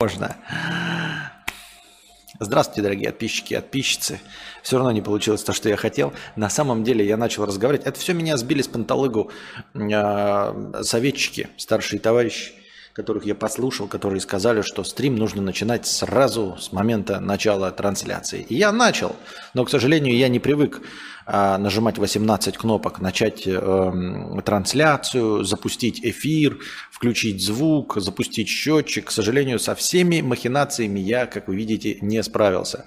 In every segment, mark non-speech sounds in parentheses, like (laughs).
Можно. Здравствуйте, дорогие подписчики и подписчицы. Все равно не получилось то, что я хотел. На самом деле я начал разговаривать. Это все меня сбили с панталыгу э, советчики, старшие товарищи, которых я послушал, которые сказали, что стрим нужно начинать сразу с момента начала трансляции. И я начал, но, к сожалению, я не привык э, нажимать 18 кнопок, начать э, трансляцию, запустить эфир, включить звук, запустить счетчик. К сожалению, со всеми махинациями я, как вы видите, не справился.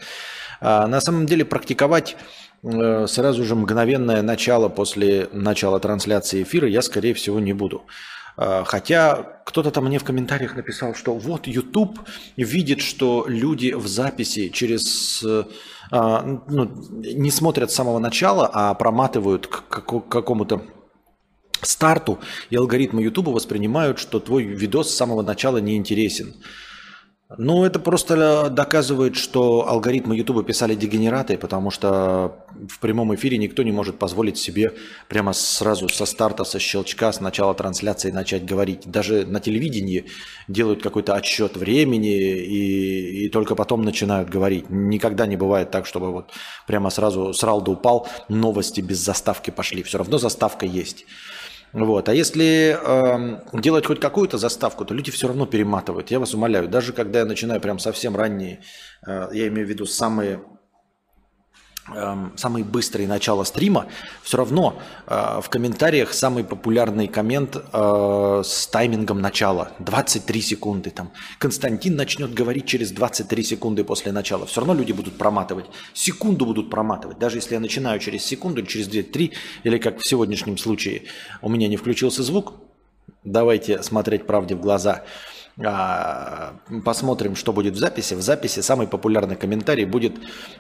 А, на самом деле практиковать э, сразу же мгновенное начало после начала трансляции эфира я, скорее всего, не буду. А, хотя кто-то там мне в комментариях написал, что вот YouTube видит, что люди в записи через а, ну, не смотрят с самого начала, а проматывают к какому-то старту, и алгоритмы YouTube воспринимают, что твой видос с самого начала не интересен. Ну, это просто доказывает, что алгоритмы YouTube писали дегенераты, потому что в прямом эфире никто не может позволить себе прямо сразу со старта, со щелчка, с начала трансляции начать говорить. Даже на телевидении делают какой-то отсчет времени и, и только потом начинают говорить. Никогда не бывает так, чтобы вот прямо сразу срал да упал, новости без заставки пошли. Все равно заставка есть. Вот. А если э, делать хоть какую-то заставку, то люди все равно перематывают. Я вас умоляю, даже когда я начинаю прям совсем ранние, э, я имею в виду самые Эм, самый быстрый начало стрима, все равно э, в комментариях самый популярный коммент э, с таймингом начала 23 секунды. Там Константин начнет говорить через 23 секунды после начала. Все равно люди будут проматывать. Секунду будут проматывать. Даже если я начинаю через секунду, через 2-3, или как в сегодняшнем случае у меня не включился звук, давайте смотреть правде в глаза – посмотрим, что будет в записи. В записи самый популярный комментарий будет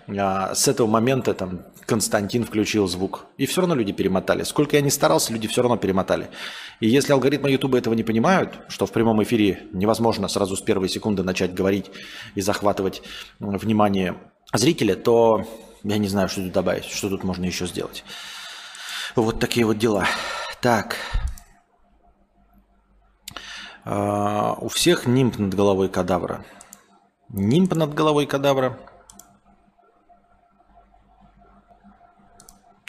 а, с этого момента там Константин включил звук. И все равно люди перемотали. Сколько я не старался, люди все равно перемотали. И если алгоритмы Ютуба этого не понимают, что в прямом эфире невозможно сразу с первой секунды начать говорить и захватывать внимание зрителя, то я не знаю, что тут добавить, что тут можно еще сделать. Вот такие вот дела. Так. А, у всех нимб над головой кадавра. Нимб над головой кадавра.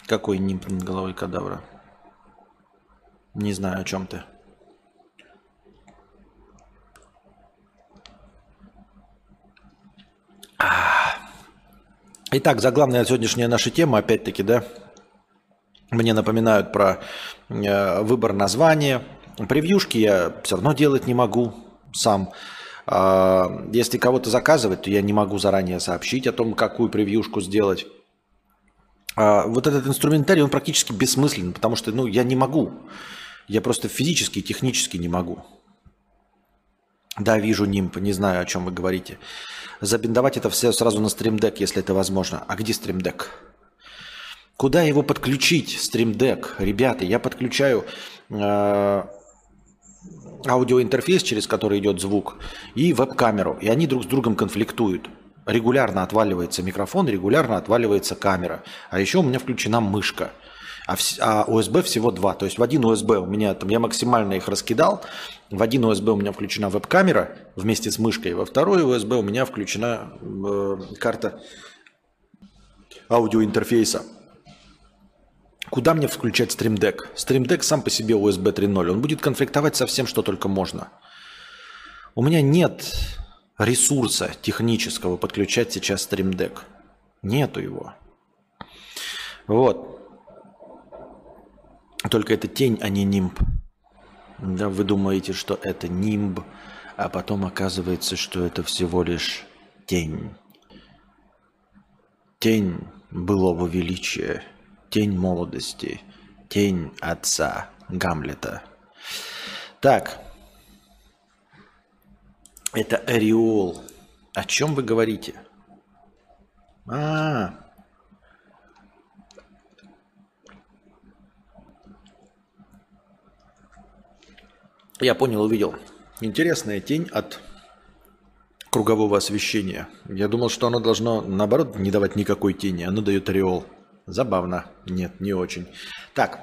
Какой нимб над головой кадавра? Не знаю, о чем ты. Итак, заглавная сегодняшняя наша тема, опять-таки, да, мне напоминают про э, выбор названия, Превьюшки я все равно делать не могу сам. А, если кого-то заказывать, то я не могу заранее сообщить о том, какую превьюшку сделать. А, вот этот инструментарий, он практически бессмыслен, потому что ну, я не могу. Я просто физически, технически не могу. Да, вижу нимп, не знаю, о чем вы говорите. Забиндовать это все сразу на Deck, если это возможно. А где Deck? Куда его подключить, Deck? Ребята, я подключаю э, аудиоинтерфейс, через который идет звук, и веб-камеру. И они друг с другом конфликтуют. Регулярно отваливается микрофон, регулярно отваливается камера. А еще у меня включена мышка. А, в, а USB всего два. То есть в один USB у меня, там я максимально их раскидал, в один USB у меня включена веб-камера вместе с мышкой, во второй USB у меня включена э, карта аудиоинтерфейса. Куда мне включать Stream Deck? Stream Deck сам по себе USB 3.0. Он будет конфликтовать со всем, что только можно. У меня нет ресурса технического подключать сейчас Stream Deck. Нету его. Вот. Только это тень, а не нимб. Да, вы думаете, что это нимб, а потом оказывается, что это всего лишь тень. Тень былого величия – Тень молодости. Тень отца Гамлета. Так. Это ореол. О чем вы говорите? А, -а, -а. Я понял, увидел. Интересная тень от кругового освещения. Я думал, что оно должно, наоборот, не давать никакой тени. Оно дает ореол. Забавно. Нет, не очень. Так,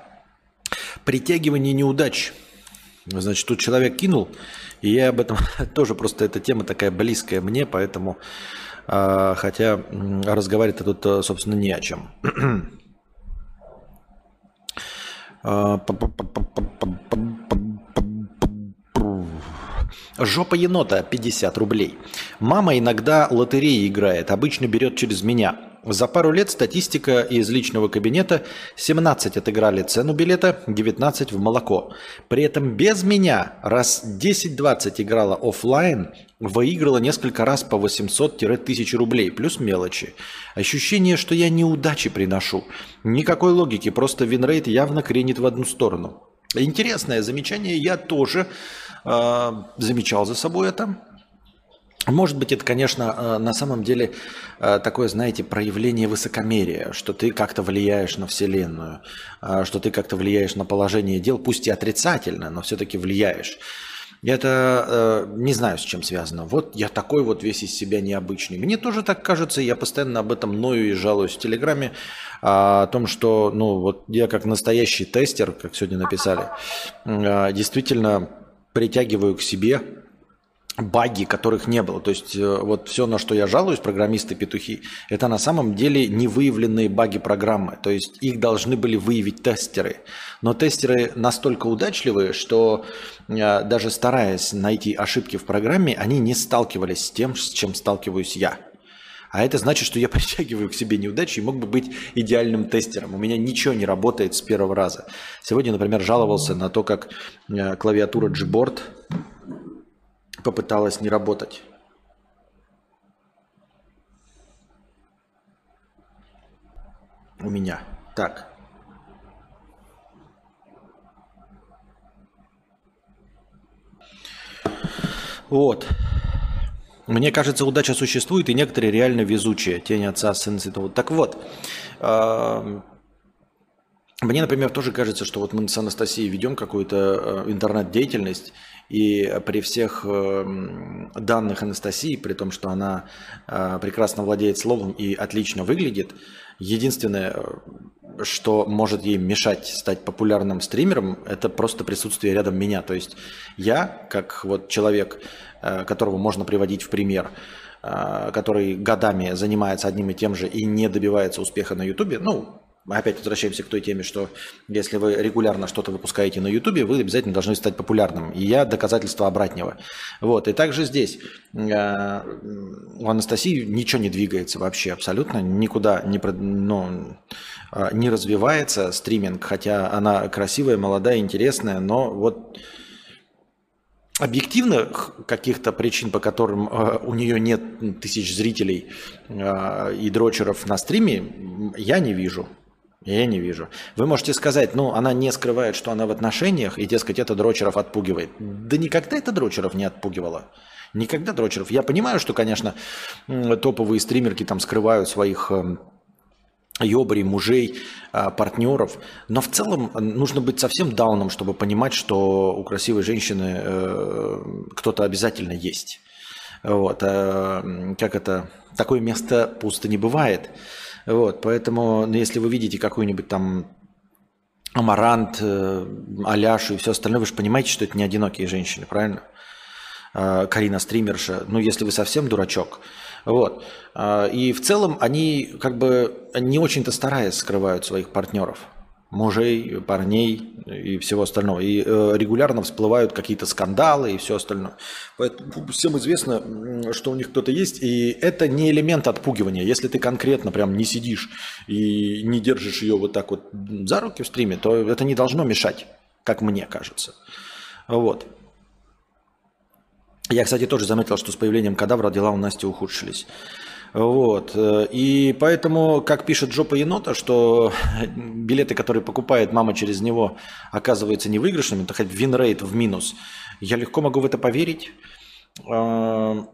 притягивание неудач. Значит, тут человек кинул, и я об этом тоже просто эта тема такая близкая мне, поэтому, э, хотя разговаривать тут, э, собственно, не о чем. А, Жопа енота 50 рублей. Мама иногда лотереи играет, обычно берет через меня. За пару лет статистика из личного кабинета 17 отыграли цену билета, 19 в молоко. При этом без меня раз 10-20 играла офлайн, выиграла несколько раз по 800-1000 рублей, плюс мелочи. Ощущение, что я неудачи приношу. Никакой логики, просто winrate явно кренит в одну сторону. Интересное замечание, я тоже э, замечал за собой это. Может быть, это, конечно, э, на самом деле э, такое, знаете, проявление высокомерия, что ты как-то влияешь на Вселенную, э, что ты как-то влияешь на положение дел, пусть и отрицательно, но все-таки влияешь. Это не знаю, с чем связано. Вот я такой вот весь из себя необычный. Мне тоже так кажется, я постоянно об этом ною и жалуюсь в Телеграме, о том, что ну, вот я как настоящий тестер, как сегодня написали, действительно притягиваю к себе баги, которых не было. То есть э, вот все, на что я жалуюсь, программисты-петухи, это на самом деле невыявленные баги программы. То есть их должны были выявить тестеры. Но тестеры настолько удачливые, что э, даже стараясь найти ошибки в программе, они не сталкивались с тем, с чем сталкиваюсь я. А это значит, что я (laughs) притягиваю к себе неудачи и мог бы быть идеальным тестером. У меня ничего не работает с первого раза. Сегодня, например, жаловался на то, как э, клавиатура Gboard попыталась не работать. У меня. Так. Вот. Мне кажется, удача существует, и некоторые реально везучие. Тень отца, сын святого. Так вот, мне, например, тоже кажется, что вот мы с Анастасией ведем какую-то э, интернет-деятельность, и при всех эм, данных Анастасии, при том, что она э, прекрасно владеет словом и отлично выглядит, единственное, э, что может ей мешать стать популярным стримером, это просто присутствие рядом меня. То есть я, как вот человек, которого можно приводить в пример, который годами занимается одним и тем же и не добивается успеха на Ютубе, ну, мы опять возвращаемся к той теме, что если вы регулярно что-то выпускаете на Ютубе, вы обязательно должны стать популярным. И я доказательство обратного. Вот. И также здесь э, у Анастасии ничего не двигается вообще абсолютно, никуда не, ну, э, не развивается стриминг, хотя она красивая, молодая, интересная, но вот объективных каких-то причин, по которым э, у нее нет тысяч зрителей и дрочеров на стриме, я не вижу. Я не вижу. Вы можете сказать, ну, она не скрывает, что она в отношениях, и, дескать, это дрочеров отпугивает. Да никогда это дрочеров не отпугивало. Никогда дрочеров. Я понимаю, что, конечно, топовые стримерки там скрывают своих эм, ёбарей, мужей, а, партнеров. Но в целом нужно быть совсем дауном, чтобы понимать, что у красивой женщины э, кто-то обязательно есть. Вот. А, как это? Такое место пусто не бывает. Вот, поэтому, ну, если вы видите какую-нибудь там Амарант, э, Аляшу и все остальное, вы же понимаете, что это не одинокие женщины, правильно? Э, Карина стримерша, ну если вы совсем дурачок. Вот. Э, и в целом они как бы не очень-то стараясь скрывают своих партнеров мужей, парней и всего остального. И э, регулярно всплывают какие-то скандалы и все остальное. Поэтому всем известно, что у них кто-то есть, и это не элемент отпугивания. Если ты конкретно прям не сидишь и не держишь ее вот так вот за руки в стриме, то это не должно мешать, как мне кажется. Вот. Я, кстати, тоже заметил, что с появлением кадавра дела у Насти ухудшились. Вот. Э, и поэтому, как пишет Жопа Енота, что билеты, которые покупает мама через него, оказываются невыигрышными, то хоть winrate в минус. Я легко могу в это поверить. Э,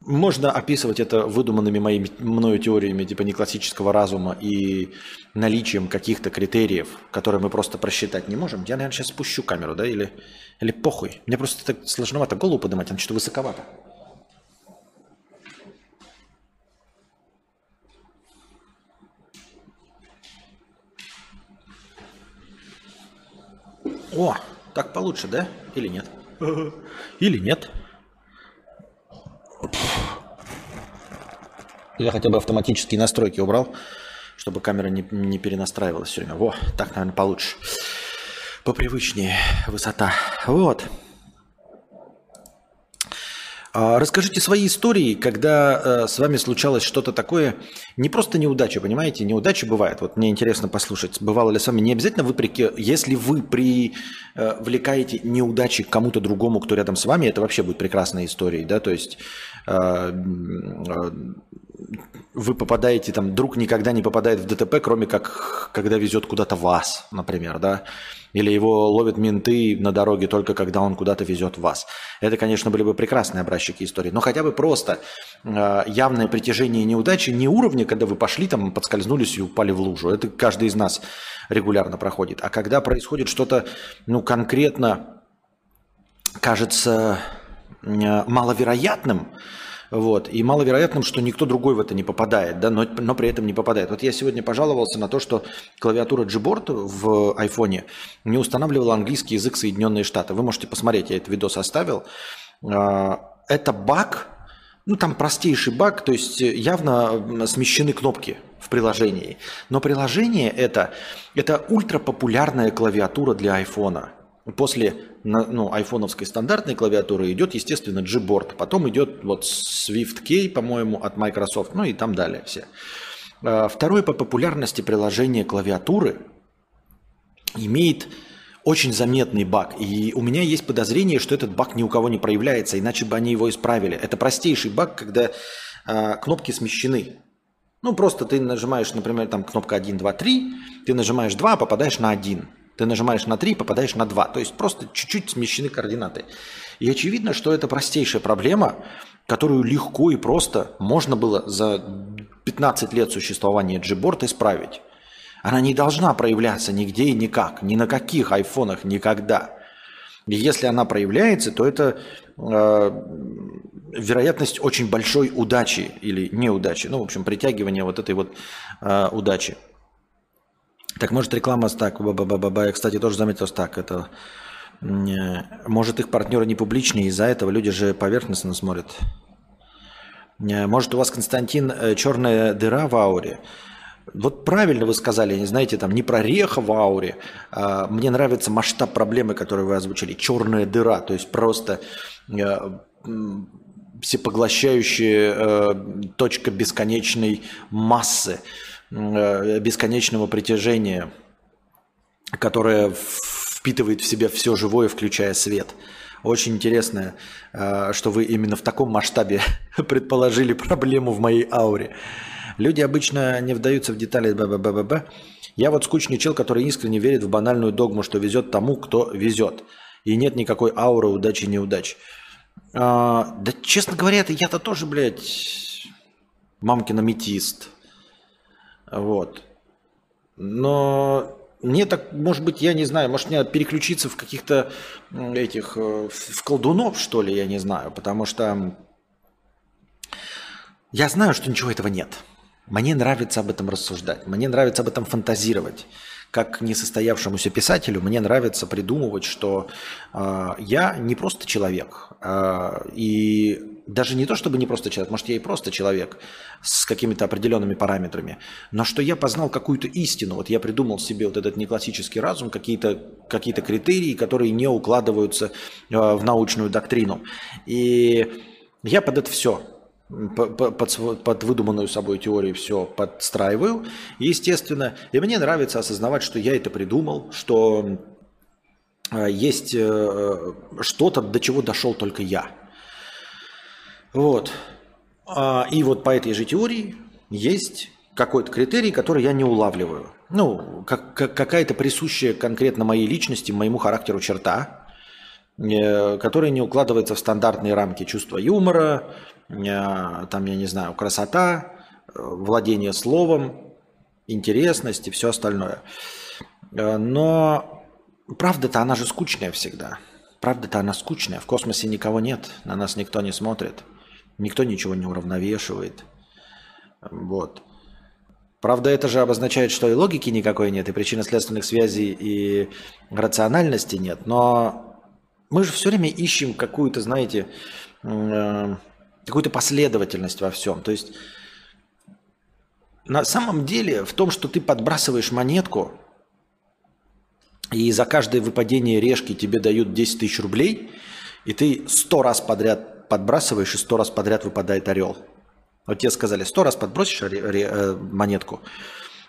можно описывать это выдуманными моими, мною теориями типа неклассического разума и наличием каких-то критериев, которые мы просто просчитать не можем. Я, наверное, сейчас спущу камеру, да, или, или похуй. Мне просто так сложновато голову поднимать, она что-то высоковато. О, так получше, да? Или нет? Или нет? Я хотя бы автоматические настройки убрал, чтобы камера не, не перенастраивалась все время. Во, так, наверное, получше. Попривычнее высота. Вот. А, расскажите свои истории, когда э, с вами случалось что-то такое, не просто неудача, понимаете, неудача бывает. Вот мне интересно послушать, бывало ли с вами, не обязательно вы, при, если вы привлекаете э, неудачи к кому-то другому, кто рядом с вами, это вообще будет прекрасной историей, да, то есть э, вы попадаете, там, друг никогда не попадает в ДТП, кроме как, когда везет куда-то вас, например, да, или его ловят менты на дороге только когда он куда-то везет вас. Это, конечно, были бы прекрасные образчики истории, но хотя бы просто э, явное притяжение неудачи не уровня, когда вы пошли там, подскользнулись и упали в лужу. Это каждый из нас регулярно проходит. А когда происходит что-то, ну, конкретно кажется э, маловероятным, вот. И маловероятным, что никто другой в это не попадает, да, но, но при этом не попадает. Вот я сегодня пожаловался на то, что клавиатура Gboard в айфоне не устанавливала английский язык Соединенные Штаты. Вы можете посмотреть, я этот видос оставил. А, это баг, ну там простейший баг, то есть явно смещены кнопки в приложении. Но приложение это, это ультрапопулярная клавиатура для айфона – После ну, айфоновской стандартной клавиатуры идет, естественно, Gboard. Потом идет вот SwiftKey, по-моему, от Microsoft, ну и там далее все. А, второе по популярности приложение клавиатуры имеет очень заметный баг. И у меня есть подозрение, что этот баг ни у кого не проявляется, иначе бы они его исправили. Это простейший баг, когда э, кнопки смещены. Ну, просто ты нажимаешь, например, там кнопка 1, 2, 3, ты нажимаешь 2, а попадаешь на 1. Ты нажимаешь на 3, попадаешь на 2. То есть просто чуть-чуть смещены координаты. И очевидно, что это простейшая проблема, которую легко и просто можно было за 15 лет существования Gboard исправить. Она не должна проявляться нигде и никак, ни на каких айфонах никогда. И если она проявляется, то это э, вероятность очень большой удачи или неудачи. Ну, в общем, притягивания вот этой вот э, удачи. Так может реклама так, ба -ба -ба я, кстати, тоже заметил, что так, это может их партнеры не публичные, из-за этого люди же поверхностно смотрят. Может у вас, Константин, э, черная дыра в ауре? Вот правильно вы сказали, не знаете, там не прореха в ауре. А мне нравится масштаб проблемы, которую вы озвучили. Черная дыра, то есть просто э, всепоглощающая э, точка бесконечной массы. Э, бесконечного притяжения, которое впитывает в себя все живое, включая свет. Очень интересно, э, что вы именно в таком масштабе (laughs) предположили проблему в моей ауре. Люди обычно не вдаются в детали. Б -б -б -б. Я вот скучный чел, который искренне верит в банальную догму, что везет тому, кто везет. И нет никакой ауры удачи и неудач. А, да, честно говоря, я-то тоже, блядь, мамкин аметист. Вот. Но мне так, может быть, я не знаю, может мне переключиться в каких-то этих, э, в колдунов, что ли, я не знаю, потому что я знаю, что ничего этого нет. Мне нравится об этом рассуждать, мне нравится об этом фантазировать. Как несостоявшемуся писателю мне нравится придумывать, что э, я не просто человек, э, и даже не то, чтобы не просто человек, может, я и просто человек с какими-то определенными параметрами, но что я познал какую-то истину. Вот я придумал себе вот этот неклассический разум, какие-то какие критерии, которые не укладываются э, в научную доктрину. И я под это все под, под выдуманную собой теорию все подстраиваю, естественно. И мне нравится осознавать, что я это придумал, что э, есть э, что-то, до чего дошел только я. Вот. А, и вот по этой же теории есть какой-то критерий, который я не улавливаю. Ну, как, как, какая-то присущая конкретно моей личности, моему характеру черта, э, которая не укладывается в стандартные рамки чувства юмора, э, там, я не знаю, красота, э, владение словом, интересность и все остальное. Но правда-то она же скучная всегда. Правда-то она скучная. В космосе никого нет, на нас никто не смотрит. Никто ничего не уравновешивает. Вот. Правда, это же обозначает, что и логики никакой нет, и причинно-следственных связей, и рациональности нет. Но мы же все время ищем какую-то, знаете, э, какую-то последовательность во всем. То есть на самом деле в том, что ты подбрасываешь монетку, и за каждое выпадение решки тебе дают 10 тысяч рублей, и ты сто раз подряд подбрасываешь, и сто раз подряд выпадает орел – вот тебе сказали, сто раз подбросишь э, монетку,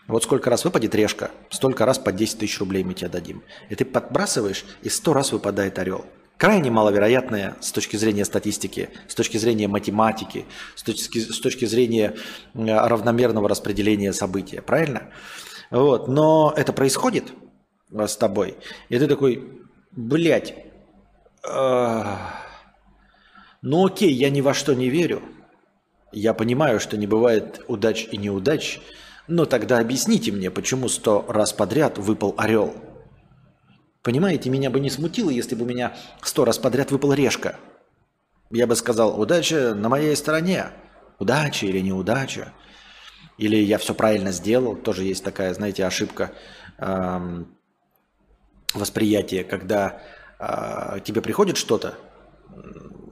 вот сколько раз выпадет решка, столько раз по 10 тысяч рублей мы тебе дадим. И ты подбрасываешь, и сто раз выпадает орел. Крайне маловероятное с точки зрения статистики, с точки зрения математики, с точки, с точки зрения равномерного распределения события. Правильно? Вот. Но это происходит с тобой. И ты такой, блядь, э, ну окей, я ни во что не верю. Я понимаю, что не бывает удач и неудач, но тогда объясните мне, почему сто раз подряд выпал орел. Понимаете, меня бы не смутило, если бы у меня сто раз подряд выпала решка. Я бы сказал, удача на моей стороне. Удача или неудача. Или я все правильно сделал. Тоже есть такая, знаете, ошибка эм, восприятия, когда э, тебе приходит что-то,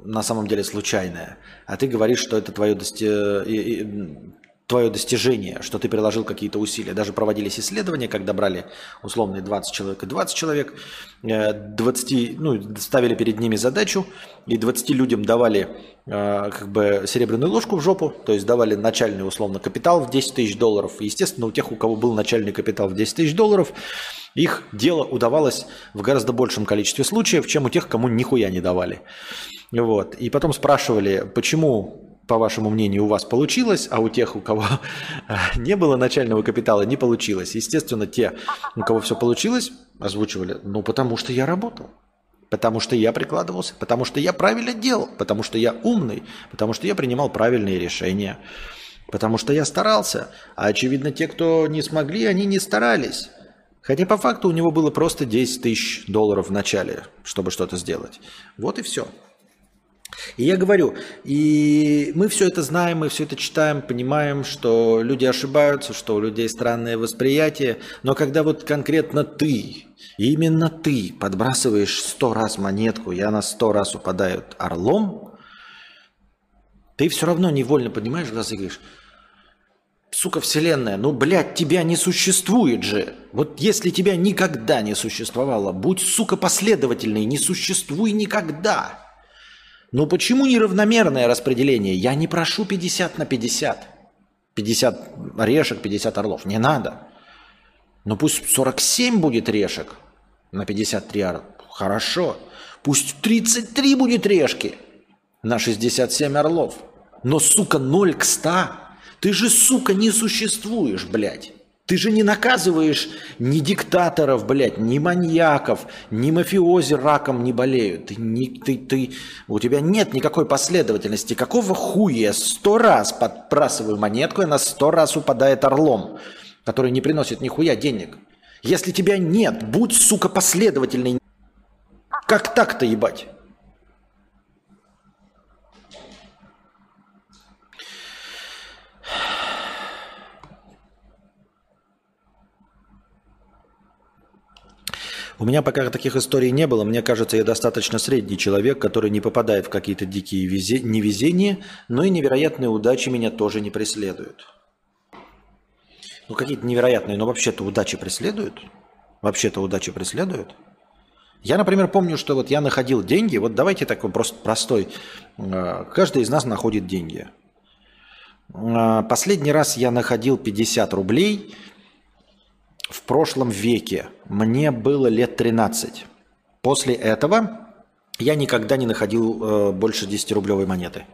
на самом деле случайное, а ты говоришь, что это твое, дости... твое достижение, что ты приложил какие-то усилия. Даже проводились исследования, когда брали условные 20 человек и 20 человек, 20, э, ну, ставили перед ними задачу, и 20 людям давали э, как бы серебряную ложку в жопу, то есть давали начальный условно капитал в 10 тысяч долларов. И, естественно, у тех, у кого был начальный капитал в 10 тысяч долларов, их дело удавалось в гораздо большем количестве случаев, чем у тех, кому нихуя не давали. Вот. И потом спрашивали, почему, по вашему мнению, у вас получилось, а у тех, у кого (laughs) не было начального капитала, не получилось. Естественно, те, у кого все получилось, озвучивали, ну потому что я работал. Потому что я прикладывался, потому что я правильно делал, потому что я умный, потому что я принимал правильные решения, потому что я старался. А очевидно, те, кто не смогли, они не старались. Хотя по факту у него было просто 10 тысяч долларов в начале, чтобы что-то сделать. Вот и все. И я говорю, и мы все это знаем, мы все это читаем, понимаем, что люди ошибаются, что у людей странное восприятие, но когда вот конкретно ты, именно ты подбрасываешь сто раз монетку, и она сто раз упадает орлом, ты все равно невольно поднимаешь глаза и говоришь, сука, вселенная, ну, блядь, тебя не существует же. Вот если тебя никогда не существовало, будь, сука, последовательный, не существуй никогда. Ну почему неравномерное распределение? Я не прошу 50 на 50. 50 решек, 50 орлов. Не надо. Ну пусть 47 будет решек на 53 орла. Хорошо. Пусть 33 будет решки на 67 орлов. Но, сука, 0 к 100. Ты же, сука, не существуешь, блядь. Ты же не наказываешь ни диктаторов, блядь, ни маньяков, ни мафиози раком не болеют. Ты, не, ты, ты, у тебя нет никакой последовательности. Какого хуя сто раз подбрасываю монетку, и она сто раз упадает орлом, который не приносит нихуя денег. Если тебя нет, будь, сука, последовательный. Как так-то, ебать? У меня пока таких историй не было. Мне кажется, я достаточно средний человек, который не попадает в какие-то дикие везе... невезения, но и невероятные удачи меня тоже не преследуют. Ну, какие-то невероятные, но вообще-то удачи преследуют? Вообще-то удачи преследуют? Я, например, помню, что вот я находил деньги, вот давайте такой просто простой. Э, каждый из нас находит деньги. Э, последний раз я находил 50 рублей – в прошлом веке. Мне было лет 13. После этого я никогда не находил э, больше 10-рублевой монеты.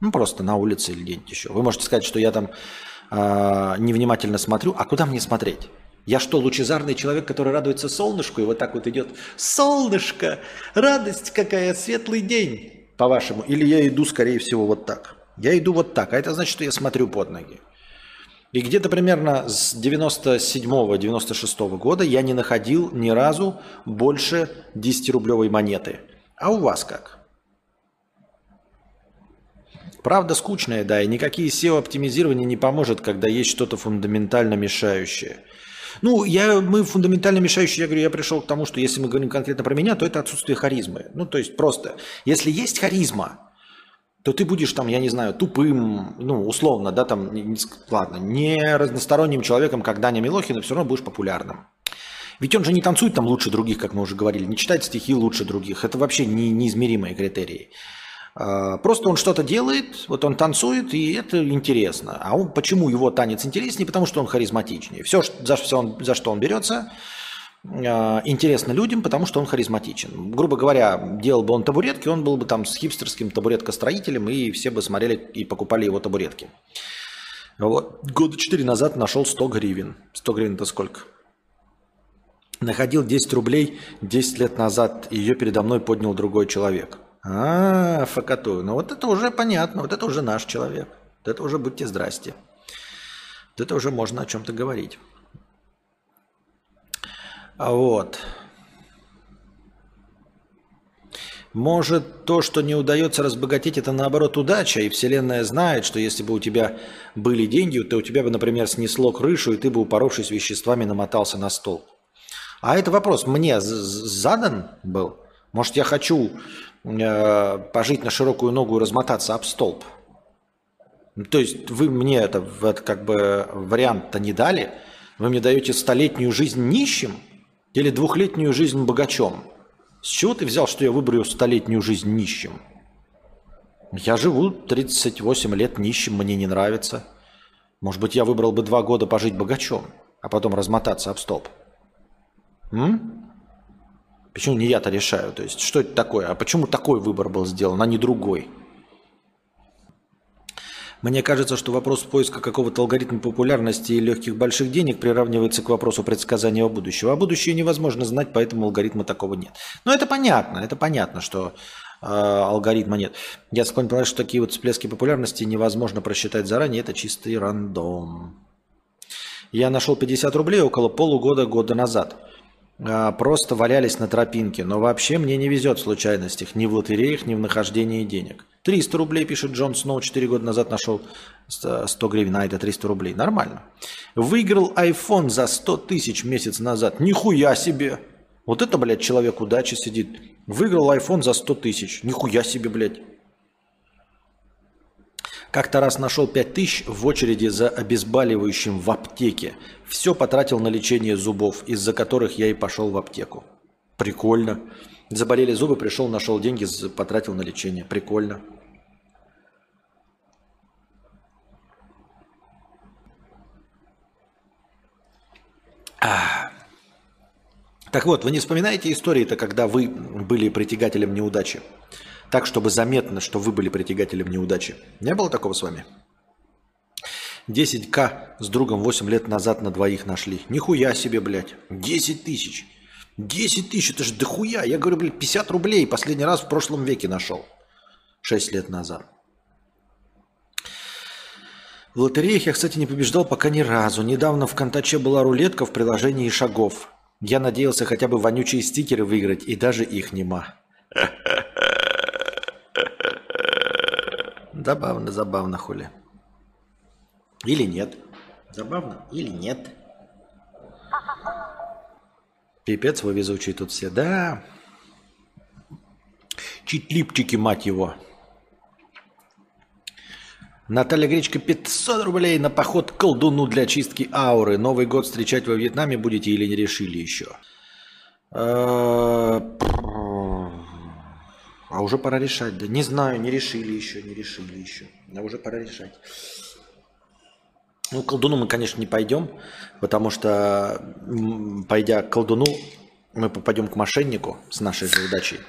Ну, просто на улице или где-нибудь еще. Вы можете сказать, что я там э, невнимательно смотрю. А куда мне смотреть? Я что, лучезарный человек, который радуется солнышку, и вот так вот идет «Солнышко! Радость какая! Светлый день!» По-вашему. Или я иду, скорее всего, вот так. Я иду вот так, а это значит, что я смотрю под ноги. И где-то примерно с 97-96 года я не находил ни разу больше 10-рублевой монеты. А у вас как? Правда скучная, да, и никакие SEO-оптимизирования не поможет, когда есть что-то фундаментально мешающее. Ну, я, мы фундаментально мешающие, я говорю, я пришел к тому, что если мы говорим конкретно про меня, то это отсутствие харизмы. Ну, то есть просто, если есть харизма, то ты будешь там, я не знаю, тупым, ну, условно, да, там, не, ладно, не разносторонним человеком, как Даня Милохин, но все равно будешь популярным. Ведь он же не танцует там лучше других, как мы уже говорили, не читает стихи лучше других. Это вообще не, неизмеримые критерии. А, просто он что-то делает, вот он танцует, и это интересно. А он, почему его танец интереснее? Потому что он харизматичнее. Все, за, все он, за что он берется, интересно людям, потому что он харизматичен. Грубо говоря, делал бы он табуретки, он был бы там с хипстерским табуреткостроителем, и все бы смотрели и покупали его табуретки. Вот. Года четыре назад нашел 100 гривен. 100 гривен это сколько? Находил 10 рублей 10 лет назад, и ее передо мной поднял другой человек. А, факатую. Ну вот это уже понятно, вот это уже наш человек. Вот это уже будьте здрасте. Вот это уже можно о чем-то говорить. А вот. Может, то, что не удается разбогатеть, это наоборот удача, и Вселенная знает, что если бы у тебя были деньги, то у тебя бы, например, снесло крышу, и ты бы, упоровшись веществами, намотался на стол. А это вопрос мне задан был? Может, я хочу э, пожить на широкую ногу и размотаться об столб? То есть вы мне это, это как бы вариант-то не дали? Вы мне даете столетнюю жизнь нищим – или двухлетнюю жизнь богачом? С чего ты взял, что я выберу столетнюю жизнь нищим? Я живу 38 лет нищим, мне не нравится. Может быть, я выбрал бы два года пожить богачом, а потом размотаться об столб. М? Почему не я-то решаю? То есть, что это такое? А почему такой выбор был сделан, а не другой? Мне кажется, что вопрос поиска какого-то алгоритма популярности и легких больших денег приравнивается к вопросу предсказания будущего. А будущее невозможно знать, поэтому алгоритма такого нет. Но это понятно, это понятно, что э, алгоритма нет. Я склонен понимать, что такие вот всплески популярности невозможно просчитать заранее, это чистый рандом. Я нашел 50 рублей около полугода года назад. А, просто валялись на тропинке. Но вообще мне не везет в случайностях, ни в лотереях, ни в нахождении денег. 300 рублей, пишет Джон Сноу, 4 года назад нашел 100 гривен, а это 300 рублей. Нормально. Выиграл iPhone за 100 тысяч месяц назад. Нихуя себе. Вот это, блядь, человек удачи сидит. Выиграл iPhone за 100 тысяч. Нихуя себе, блядь. Как-то раз нашел 5 тысяч в очереди за обезболивающим в аптеке. Все потратил на лечение зубов, из-за которых я и пошел в аптеку. Прикольно. Заболели зубы, пришел, нашел деньги, потратил на лечение. Прикольно. Так вот, вы не вспоминаете истории-то, когда вы были притягателем неудачи? Так, чтобы заметно, что вы были притягателем неудачи. Не было такого с вами? 10к с другом 8 лет назад на двоих нашли. Нихуя себе, блядь. 10 тысяч. 10 тысяч, это же дохуя. Я говорю, блядь, 50 рублей последний раз в прошлом веке нашел. 6 лет назад. В лотереях я, кстати, не побеждал пока ни разу. Недавно в Контаче была рулетка в приложении шагов. Я надеялся хотя бы вонючие стикеры выиграть, и даже их нема. Забавно, забавно, хули. Или нет. Забавно или нет. Пипец вы везучие тут все. Да. Читлипчики, мать его. Наталья Гречка 500 рублей на поход к колдуну для чистки ауры. Новый год встречать во Вьетнаме будете или не решили еще? А уже пора решать, да. Не знаю, не решили еще, не решили еще. А уже пора решать. Ну, к колдуну мы, конечно, не пойдем, потому что, пойдя к колдуну, мы попадем к мошеннику с нашей же удачей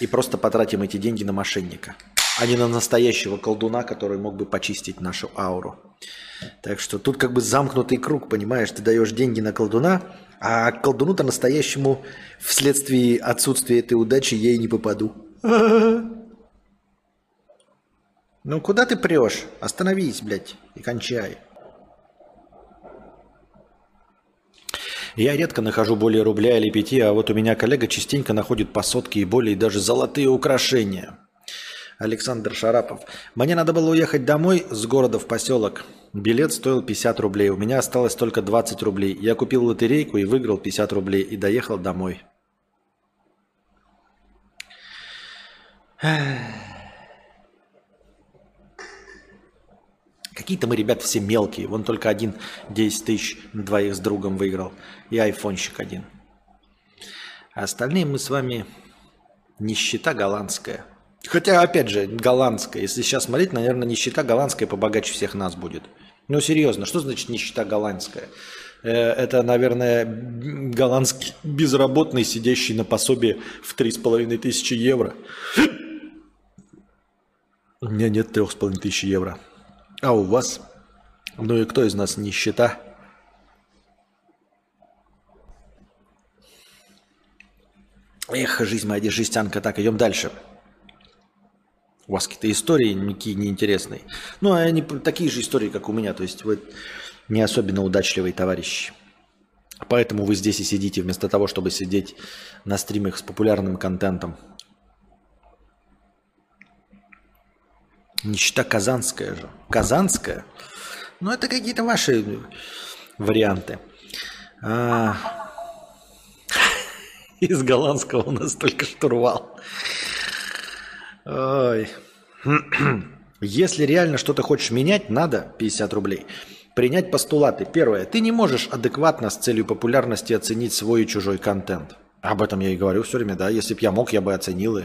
и просто потратим эти деньги на мошенника, а не на настоящего колдуна, который мог бы почистить нашу ауру. Так что тут как бы замкнутый круг, понимаешь? Ты даешь деньги на колдуна, а колдуну-то настоящему вследствие отсутствия этой удачи я и не попаду. Ну куда ты прешь? Остановись, блядь, и кончай. Я редко нахожу более рубля или пяти, а вот у меня коллега частенько находит по сотке и более, и даже золотые украшения. Александр Шарапов. Мне надо было уехать домой с города в поселок. Билет стоил 50 рублей. У меня осталось только 20 рублей. Я купил лотерейку и выиграл 50 рублей. И доехал домой. Какие-то мы, ребят, все мелкие. Вон только один 10 тысяч на двоих с другом выиграл. И айфончик один. А остальные мы с вами нищета голландская. Хотя, опять же, голландская. Если сейчас смотреть, наверное, нищета голландская побогаче всех нас будет. Ну, серьезно, что значит нищета голландская? Э, это, наверное, голландский безработный, сидящий на пособие в 3,5 тысячи евро. У меня нет 3,5 тысячи евро. А у вас? Ну и кто из нас нищета? Эх, жизнь моя жестянка. Так, идем дальше. У вас какие-то истории никакие неинтересные. Ну, а они такие же истории, как у меня. То есть вы не особенно удачливые товарищи. Поэтому вы здесь и сидите, вместо того, чтобы сидеть на стримах с популярным контентом. Нищета казанская же. Казанская? Ну, это какие-то ваши варианты. А... (laughs) Из голландского у нас только штурвал. Ой. (clears throat) Если реально что-то хочешь менять, надо 50 рублей. Принять постулаты. Первое. Ты не можешь адекватно с целью популярности оценить свой и чужой контент. Об этом я и говорю все время, да. Если бы я мог, я бы оценил. И...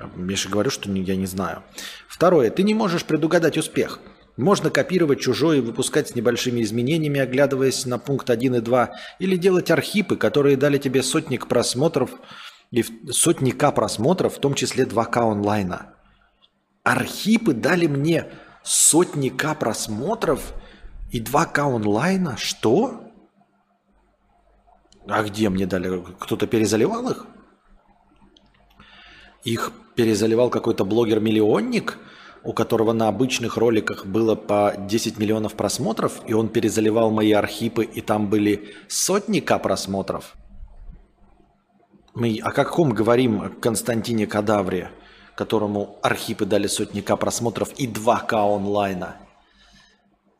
Я же говорю, что я не знаю. Второе. Ты не можешь предугадать успех. Можно копировать чужое и выпускать с небольшими изменениями, оглядываясь на пункт 1 и 2, или делать архипы, которые дали тебе сотник просмотров и сотни К просмотров, в том числе 2К онлайна. Архипы дали мне сотни К просмотров и 2К онлайна? Что? А где мне дали? Кто-то перезаливал их? Их перезаливал какой-то блогер-миллионник, у которого на обычных роликах было по 10 миллионов просмотров, и он перезаливал мои архипы, и там были сотни К просмотров. Мы о каком говорим Константине Кадавре, которому архипы дали сотни К просмотров и 2К онлайна?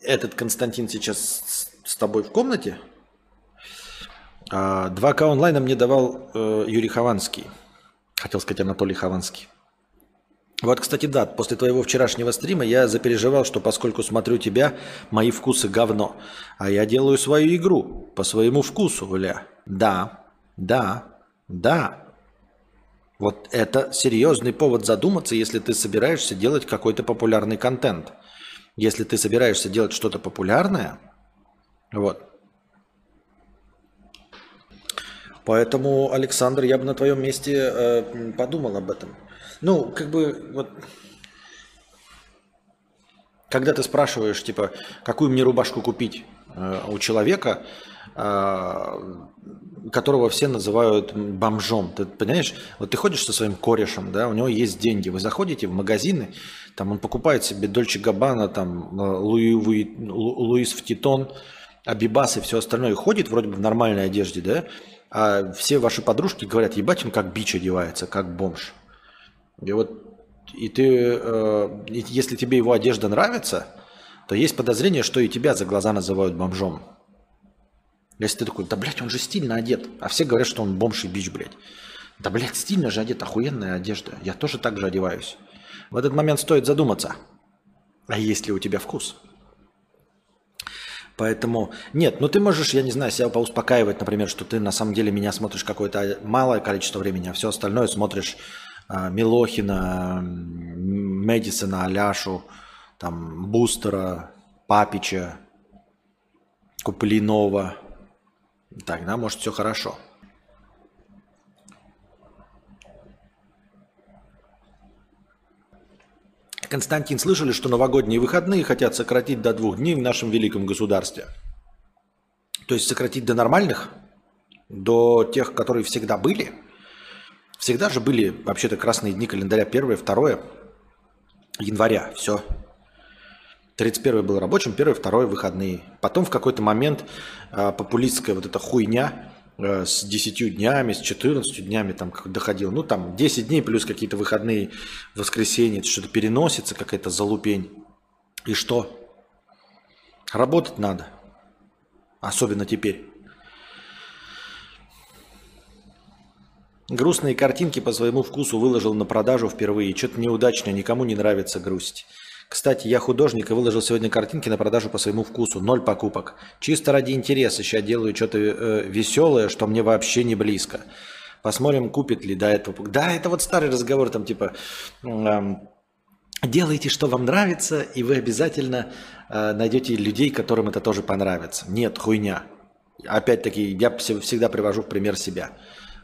Этот Константин сейчас с тобой в комнате? 2К а, онлайна мне давал э, Юрий Хованский. Хотел сказать Анатолий Хованский. Вот, кстати, да, после твоего вчерашнего стрима я запереживал, что поскольку смотрю тебя, мои вкусы говно. А я делаю свою игру по своему вкусу, Ля. Да, да, да. Вот это серьезный повод задуматься, если ты собираешься делать какой-то популярный контент. Если ты собираешься делать что-то популярное, вот, Поэтому, Александр, я бы на твоем месте э, подумал об этом. Ну, как бы, вот, когда ты спрашиваешь, типа, какую мне рубашку купить э, у человека, э, которого все называют бомжом. Ты понимаешь, вот ты ходишь со своим корешем, да, у него есть деньги, вы заходите в магазины, там он покупает себе Дольче Габбана, там э, Луи, Луи, Луис Втитон, Абибас и все остальное, и ходит вроде бы в нормальной одежде, да, а все ваши подружки говорят, ебать, он как бич одевается, как бомж. И вот, и ты, э, если тебе его одежда нравится, то есть подозрение, что и тебя за глаза называют бомжом. Если ты такой, да, блядь, он же стильно одет. А все говорят, что он бомж и бич, блядь. Да, блядь, стильно же одет, охуенная одежда. Я тоже так же одеваюсь. В этот момент стоит задуматься, а есть ли у тебя вкус? Поэтому нет, ну ты можешь, я не знаю, себя поуспокаивать, например, что ты на самом деле меня смотришь какое-то малое количество времени, а все остальное смотришь э, Милохина, Медисона, Аляшу, там, Бустера, Папича, Куплинова. Тогда, может, все хорошо. Константин, слышали, что новогодние выходные хотят сократить до двух дней в нашем великом государстве? То есть сократить до нормальных? До тех, которые всегда были? Всегда же были вообще-то красные дни календаря 1 2 января. Все. 31 был рабочим, 1 2 выходные. Потом в какой-то момент э, популистская вот эта хуйня с 10 днями, с 14 днями там доходил. Ну, там 10 дней плюс какие-то выходные, воскресенье, что-то переносится, какая-то залупень. И что? Работать надо. Особенно теперь. Грустные картинки по своему вкусу выложил на продажу впервые. Что-то неудачно, никому не нравится грусть. Кстати, я художник и выложил сегодня картинки на продажу по своему вкусу. Ноль покупок. Чисто ради интереса. Сейчас делаю что-то э, веселое, что мне вообще не близко. Посмотрим, купит ли до этого. Да, это вот старый разговор, там типа... Э, делайте, что вам нравится, и вы обязательно э, найдете людей, которым это тоже понравится. Нет, хуйня. Опять-таки, я всегда привожу пример себя.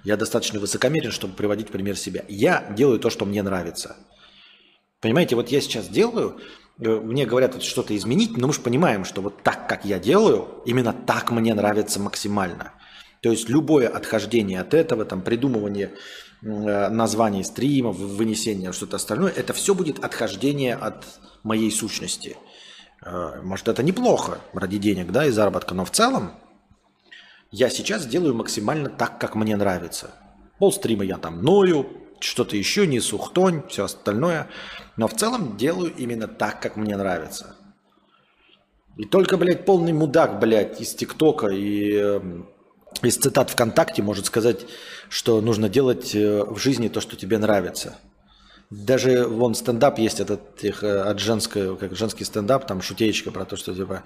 Я достаточно высокомерен, чтобы приводить пример себя. Я делаю то, что мне нравится. Понимаете, вот я сейчас делаю, э, мне говорят что-то изменить, но мы же понимаем, что вот так, как я делаю, именно так мне нравится максимально. То есть любое отхождение от этого, там, придумывание э, названий стримов, вынесение что-то остальное, это все будет отхождение от моей сущности. Э, может, это неплохо ради денег, да, и заработка, но в целом я сейчас делаю максимально так, как мне нравится. Пол стрима я там ною, что-то еще несу, хтонь, все остальное. Но в целом делаю именно так, как мне нравится. И только, блядь, полный мудак, блядь, из ТикТока и э, из цитат ВКонтакте может сказать, что нужно делать э, в жизни то, что тебе нравится. Даже вон стендап есть этот их, э, от женского, как женский стендап, там шутеечка про то, что типа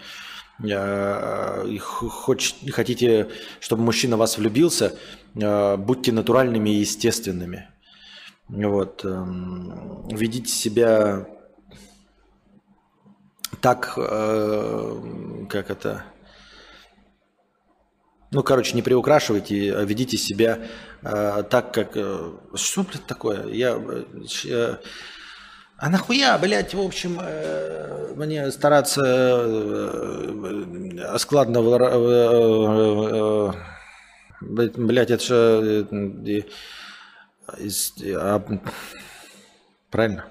Э, хоч, хотите, чтобы мужчина вас влюбился, э, будьте натуральными и естественными. Вот. Эм, ведите себя так, э, как это... Ну, короче, не приукрашивайте, а ведите себя так, как... Что, блядь, такое? Я... А нахуя, блядь, в общем, э, мне стараться э, складно... Э, блядь, это же... А, правильно?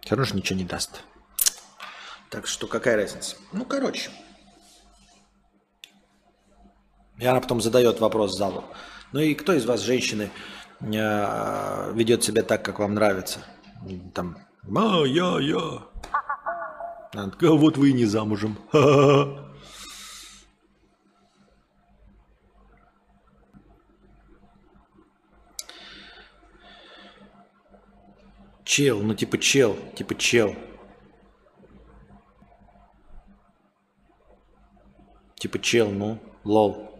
Все равно же ничего не даст. Так что какая разница? Ну, короче. И она потом задает вопрос залу. Ну и кто из вас, женщины, Э, ведет себя так, как вам нравится. Там, а, я, я. А вот вы и не замужем. (laughs) Чел, ну типа чел, типа чел. Типа чел, ну, лол.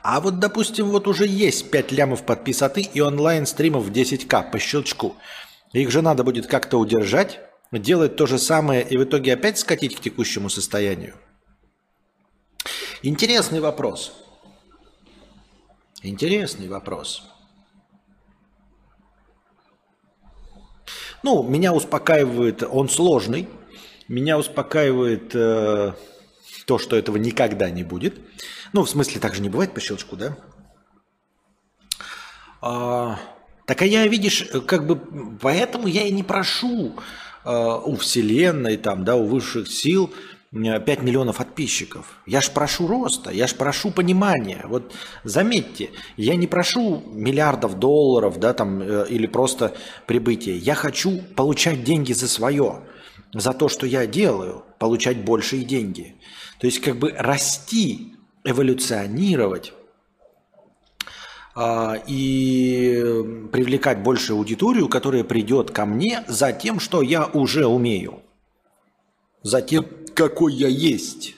А вот, допустим, вот уже есть 5 лямов подписоты и онлайн-стримов в 10к по щелчку. Их же надо будет как-то удержать, делать то же самое и в итоге опять скатить к текущему состоянию. Интересный вопрос. Интересный вопрос. Ну, меня успокаивает, он сложный. Меня успокаивает э, то, что этого никогда не будет. Ну, в смысле, так же не бывает по щелчку, да? А, так а я, видишь, как бы поэтому я и не прошу у Вселенной, там, да, у высших сил 5 миллионов подписчиков. Я ж прошу роста, я ж прошу понимания. Вот заметьте, я не прошу миллиардов долларов, да, там, э, или просто прибытия. Я хочу получать деньги за свое, за то, что я делаю, получать большие деньги. То есть как бы расти, эволюционировать и привлекать большую аудиторию, которая придет ко мне за тем, что я уже умею, за тем, какой я есть.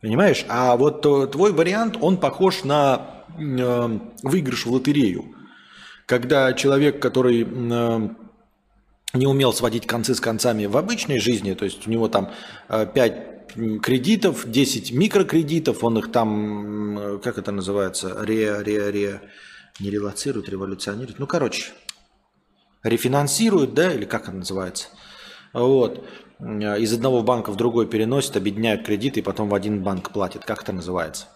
Понимаешь? А вот твой вариант, он похож на э, выигрыш в лотерею. Когда человек, который э, не умел сводить концы с концами в обычной жизни, то есть у него там 5 э, кредитов, 10 микрокредитов, он их там, как это называется, ре, ре, ре, не релацирует, революционирует, ну, короче, рефинансирует, да, или как это называется, вот, из одного банка в другой переносит, объединяют кредиты и потом в один банк платит, как это называется.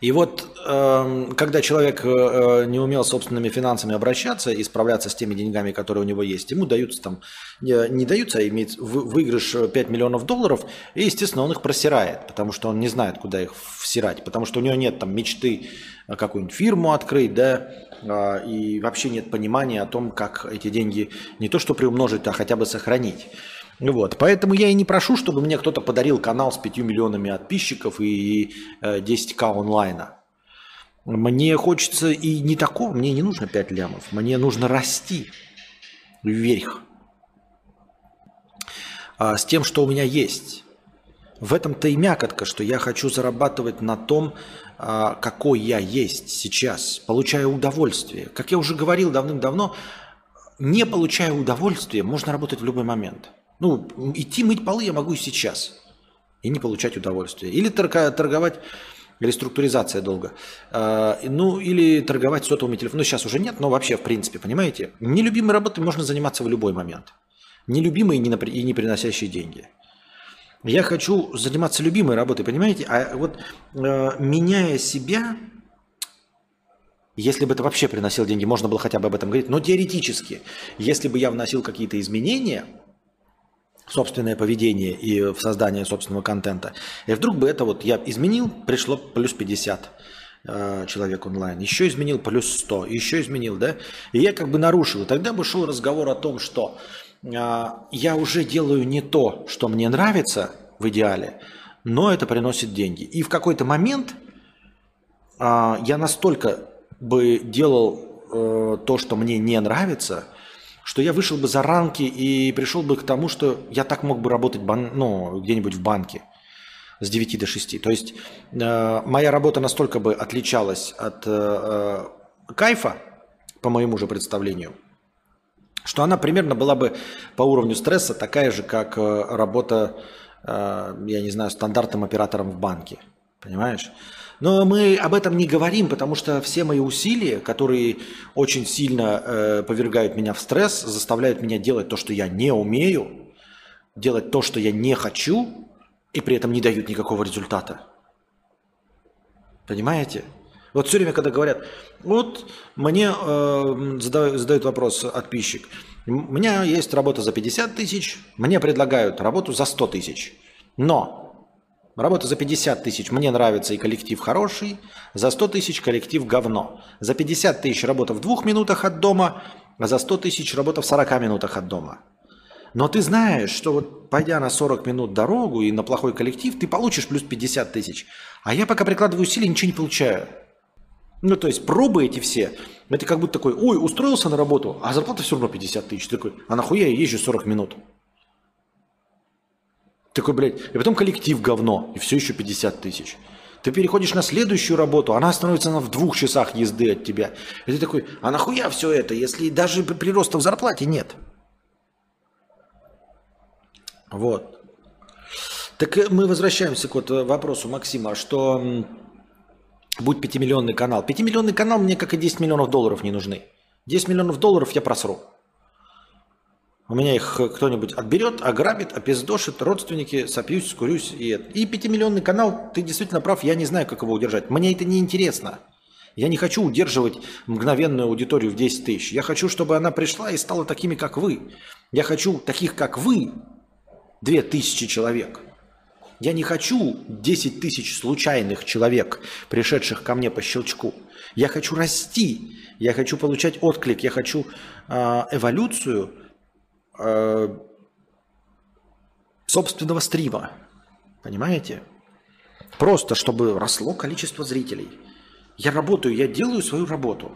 И вот э, когда человек э, не умел собственными финансами обращаться и справляться с теми деньгами, которые у него есть, ему даются там, не, даются, а имеет выигрыш 5 миллионов долларов, и, естественно, он их просирает, потому что он не знает, куда их всирать, потому что у него нет там мечты какую-нибудь фирму открыть, да, э, и вообще нет понимания о том, как эти деньги не то что приумножить, а хотя бы сохранить. Вот. Поэтому я и не прошу, чтобы мне кто-то подарил канал с 5 миллионами подписчиков и 10к э, онлайна. Мне хочется и не такого, мне не нужно 5 лямов, мне нужно расти вверх а, с тем, что у меня есть. В этом-то и мякотка, что я хочу зарабатывать на том, а, какой я есть сейчас, получая удовольствие. Как я уже говорил давным-давно, не получая удовольствия, можно работать в любой момент – ну, идти мыть полы я могу и сейчас. И не получать удовольствие. Или торговать, реструктуризация долго. А, ну, или торговать сотовыми телефонами. Ну, сейчас уже нет, но вообще, в принципе, понимаете? Нелюбимой работой можно заниматься в любой момент. Нелюбимой и не, и не приносящей деньги. Я хочу заниматься любимой работой, понимаете? А вот э, меняя себя, если бы это вообще приносило деньги, можно было хотя бы об этом говорить. Но теоретически, если бы я вносил какие-то изменения – собственное поведение и в создание собственного контента. И вдруг бы это вот я изменил, пришло плюс 50 э, человек онлайн, еще изменил плюс 100, еще изменил, да, и я как бы нарушил. И тогда бы шел разговор о том, что э, я уже делаю не то, что мне нравится в идеале, но это приносит деньги. И в какой-то момент э, я настолько бы делал э, то, что мне не нравится – что я вышел бы за рамки и пришел бы к тому, что я так мог бы работать бан, ну, где-нибудь в банке с 9 до 6. То есть э, моя работа настолько бы отличалась от э, э, кайфа, по моему же представлению, что она примерно была бы по уровню стресса такая же, как э, работа, э, я не знаю, стандартным оператором в банке. Понимаешь? Но мы об этом не говорим, потому что все мои усилия, которые очень сильно э, повергают меня в стресс, заставляют меня делать то, что я не умею, делать то, что я не хочу, и при этом не дают никакого результата. Понимаете? Вот все время, когда говорят, вот мне э, задают, задают вопрос подписчик, у меня есть работа за 50 тысяч, мне предлагают работу за 100 тысяч, но Работа за 50 тысяч мне нравится и коллектив хороший, за 100 тысяч коллектив говно. За 50 тысяч работа в двух минутах от дома, а за 100 тысяч работа в 40 минутах от дома. Но ты знаешь, что вот пойдя на 40 минут дорогу и на плохой коллектив, ты получишь плюс 50 тысяч. А я пока прикладываю усилия, ничего не получаю. Ну, то есть пробы эти все, это как будто такой, ой, устроился на работу, а зарплата все равно 50 тысяч. Ты такой, а нахуя я езжу 40 минут? Такой, блядь, и потом коллектив говно, и все еще 50 тысяч. Ты переходишь на следующую работу, она становится в двух часах езды от тебя. И ты такой, а нахуя все это, если даже прироста в зарплате нет? Вот. Так э, мы возвращаемся к вот э, вопросу Максима, что будь 5-миллионный канал. 5-миллионный канал мне, как и 10 миллионов долларов, не нужны. 10 миллионов долларов я просру. У меня их кто-нибудь отберет, ограбит, опиздошит, родственники, сопьюсь, скурюсь. И, и пятимиллионный канал, ты действительно прав, я не знаю, как его удержать. Мне это не интересно. Я не хочу удерживать мгновенную аудиторию в 10 тысяч. Я хочу, чтобы она пришла и стала такими, как вы. Я хочу таких, как вы, 2000 человек. Я не хочу 10 тысяч случайных человек, пришедших ко мне по щелчку. Я хочу расти, я хочу получать отклик, я хочу э, эволюцию Э, собственного стрима. Понимаете? Просто, чтобы росло количество зрителей. Я работаю, я делаю свою работу.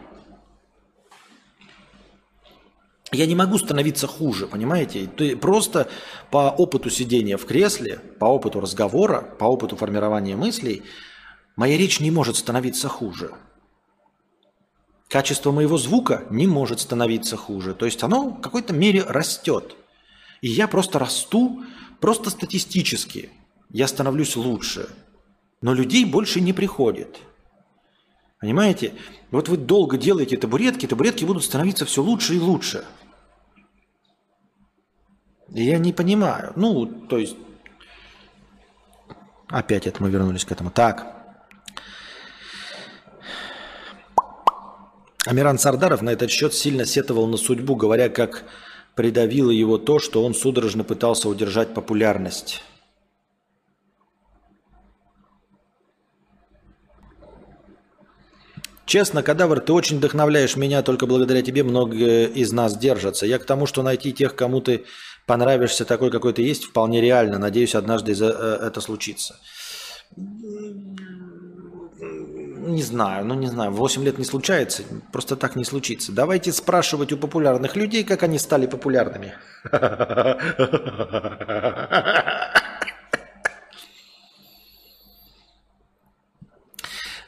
Я не могу становиться хуже, понимаете? Ты просто по опыту сидения в кресле, по опыту разговора, по опыту формирования мыслей, моя речь не может становиться хуже. Качество моего звука не может становиться хуже. То есть оно в какой-то мере растет. И я просто расту, просто статистически. Я становлюсь лучше. Но людей больше не приходит. Понимаете? Вот вы долго делаете табуретки, табуретки будут становиться все лучше и лучше. И я не понимаю. Ну, то есть... Опять это мы вернулись к этому. Так. Амиран Сардаров на этот счет сильно сетовал на судьбу, говоря, как придавило его то, что он судорожно пытался удержать популярность. Честно, кадавр, ты очень вдохновляешь меня, только благодаря тебе многие из нас держатся. Я к тому, что найти тех, кому ты понравишься такой, какой ты есть, вполне реально. Надеюсь, однажды э, это случится. Не знаю, ну не знаю, 8 лет не случается, просто так не случится. Давайте спрашивать у популярных людей, как они стали популярными.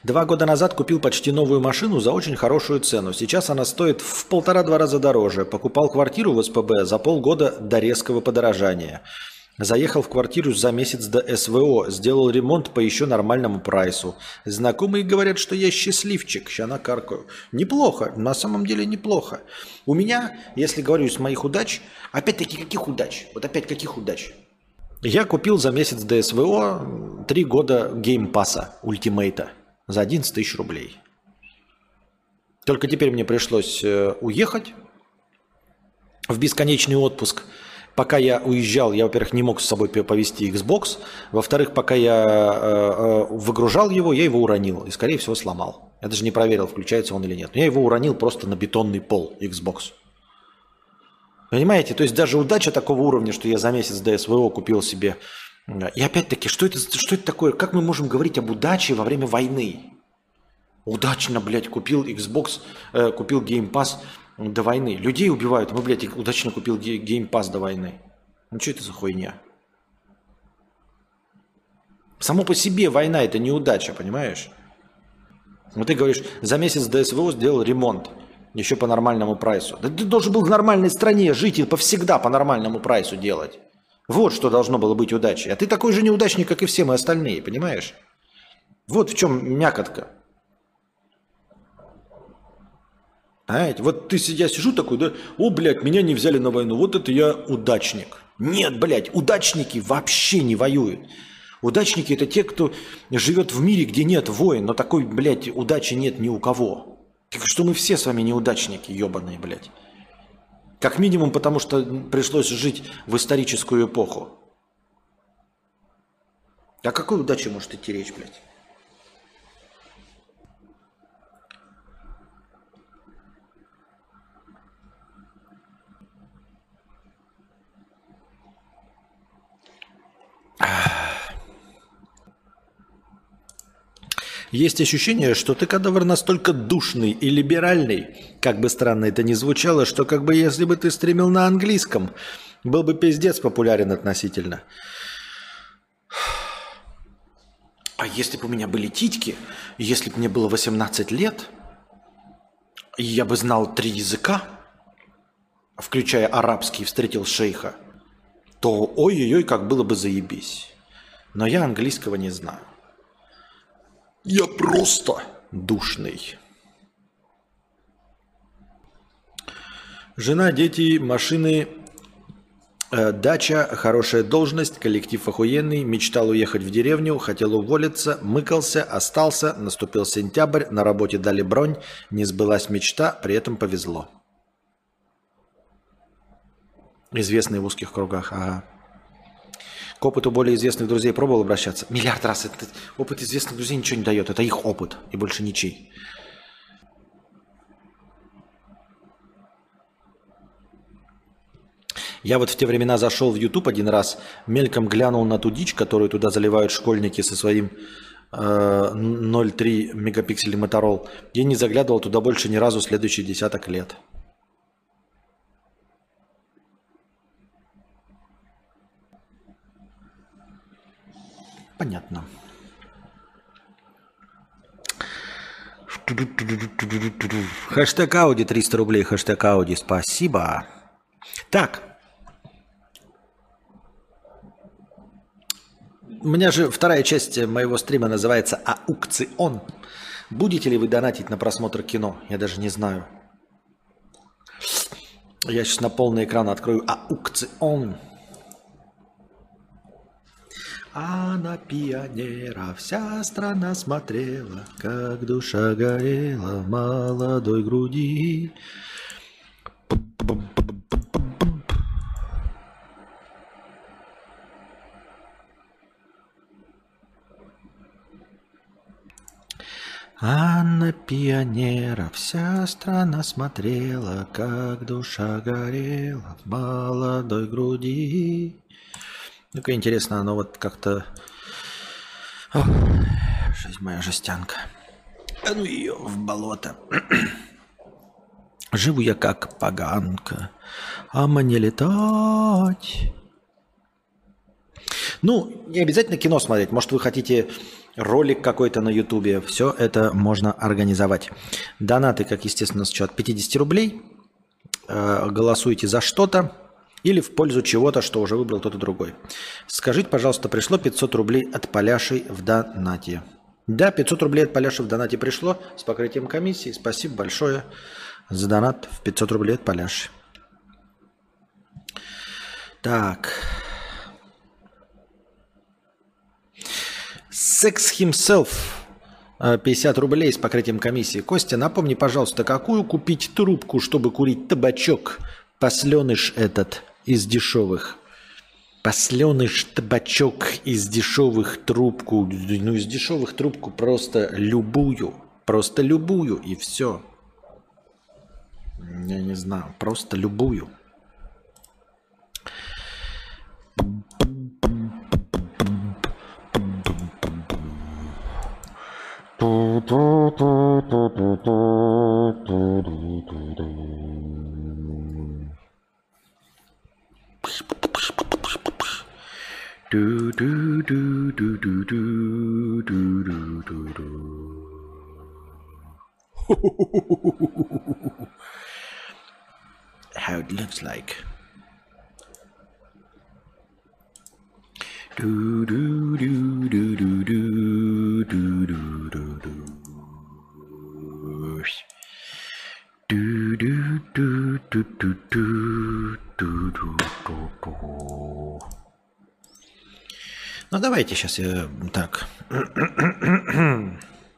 Два года назад купил почти новую машину за очень хорошую цену. Сейчас она стоит в полтора-два раза дороже. Покупал квартиру в СПБ за полгода до резкого подорожания. Заехал в квартиру за месяц до СВО, сделал ремонт по еще нормальному прайсу. Знакомые говорят, что я счастливчик, ща накаркаю. Неплохо, на самом деле неплохо. У меня, если говорю из моих удач, опять-таки каких удач? Вот опять каких удач? Я купил за месяц до СВО три года Game Pass а Ultimate а за 11 тысяч рублей. Только теперь мне пришлось э, уехать в бесконечный отпуск. Пока я уезжал, я, во-первых, не мог с собой повезти Xbox. Во-вторых, пока я э, э, выгружал его, я его уронил. И, скорее всего, сломал. Я даже не проверил, включается он или нет. Но я его уронил просто на бетонный пол Xbox. Понимаете? То есть даже удача такого уровня, что я за месяц до СВО купил себе и опять-таки, что это, что это такое? Как мы можем говорить об удаче во время войны? Удачно, блядь, купил Xbox, э, купил Game Pass до войны. Людей убивают, мы, блядь, удачно купил Pass до войны. Ну что это за хуйня? Само по себе война это неудача, понимаешь? Вот ты говоришь, за месяц до СВО сделал ремонт. Еще по нормальному прайсу. Да ты должен был в нормальной стране жить и повсегда по нормальному прайсу делать. Вот что должно было быть удачей. А ты такой же неудачник, как и все мы остальные, понимаешь? Вот в чем мякотка. Понимаете? Вот ты, я сижу такой, да, о, блядь, меня не взяли на войну, вот это я удачник. Нет, блядь, удачники вообще не воюют. Удачники это те, кто живет в мире, где нет войн, но такой, блядь, удачи нет ни у кого. Так что мы все с вами неудачники, ебаные, блядь. Как минимум, потому что пришлось жить в историческую эпоху. О какой удаче может идти речь, блядь? Есть ощущение, что ты кадавр настолько душный и либеральный, как бы странно это ни звучало, что как бы если бы ты стримил на английском, был бы пиздец популярен относительно. А если бы у меня были титьки, если бы мне было 18 лет, я бы знал три языка, включая арабский, встретил шейха, то ой-ой-ой, как было бы заебись. Но я английского не знаю. Я просто душный. Жена, дети, машины, э, дача, хорошая должность, коллектив охуенный, мечтал уехать в деревню, хотел уволиться, мыкался, остался, наступил сентябрь, на работе дали бронь, не сбылась мечта, при этом повезло. Известный в узких кругах, ага. К опыту более известных друзей пробовал обращаться? Миллиард раз. Это, опыт известных друзей ничего не дает. Это их опыт и больше ничей. Я вот в те времена зашел в YouTube один раз, мельком глянул на ту дичь, которую туда заливают школьники со своим э, 0,3 мегапикселей моторол. Я не заглядывал туда больше ни разу следующие десяток лет. Понятно. Хэштег Ауди 300 рублей. Хэштег Ауди. Спасибо. Так. У меня же вторая часть моего стрима называется «Аукцион». Будете ли вы донатить на просмотр кино? Я даже не знаю. Я сейчас на полный экран открою «Аукцион». А на пионера вся страна смотрела, как душа горела в молодой груди. А на пионера вся страна смотрела, как душа горела в молодой груди. Ну-ка, интересно, оно вот как-то... Ох, жизнь моя жестянка. А ну ее в болото. (clears throat) Живу я как поганка, а мне летать. Ну, не обязательно кино смотреть. Может, вы хотите ролик какой-то на ютубе. Все это можно организовать. Донаты, как естественно, с от 50 рублей. Э, голосуйте за что-то или в пользу чего-то, что уже выбрал кто-то другой. Скажите, пожалуйста, пришло 500 рублей от Поляшей в донате. Да, 500 рублей от Поляши в донате пришло с покрытием комиссии. Спасибо большое за донат в 500 рублей от Поляши. Так. Sex Himself 50 рублей с покрытием комиссии. Костя, напомни, пожалуйста, какую купить трубку, чтобы курить табачок? Посленыш этот из дешевых. Посленыш табачок из дешевых трубку. Ну, из дешевых трубку просто любую. Просто любую и все. Я не знаю, просто любую. Do do do do do do do do do do. How it looks like. Do do do do do do do do do do. Ну давайте сейчас я так.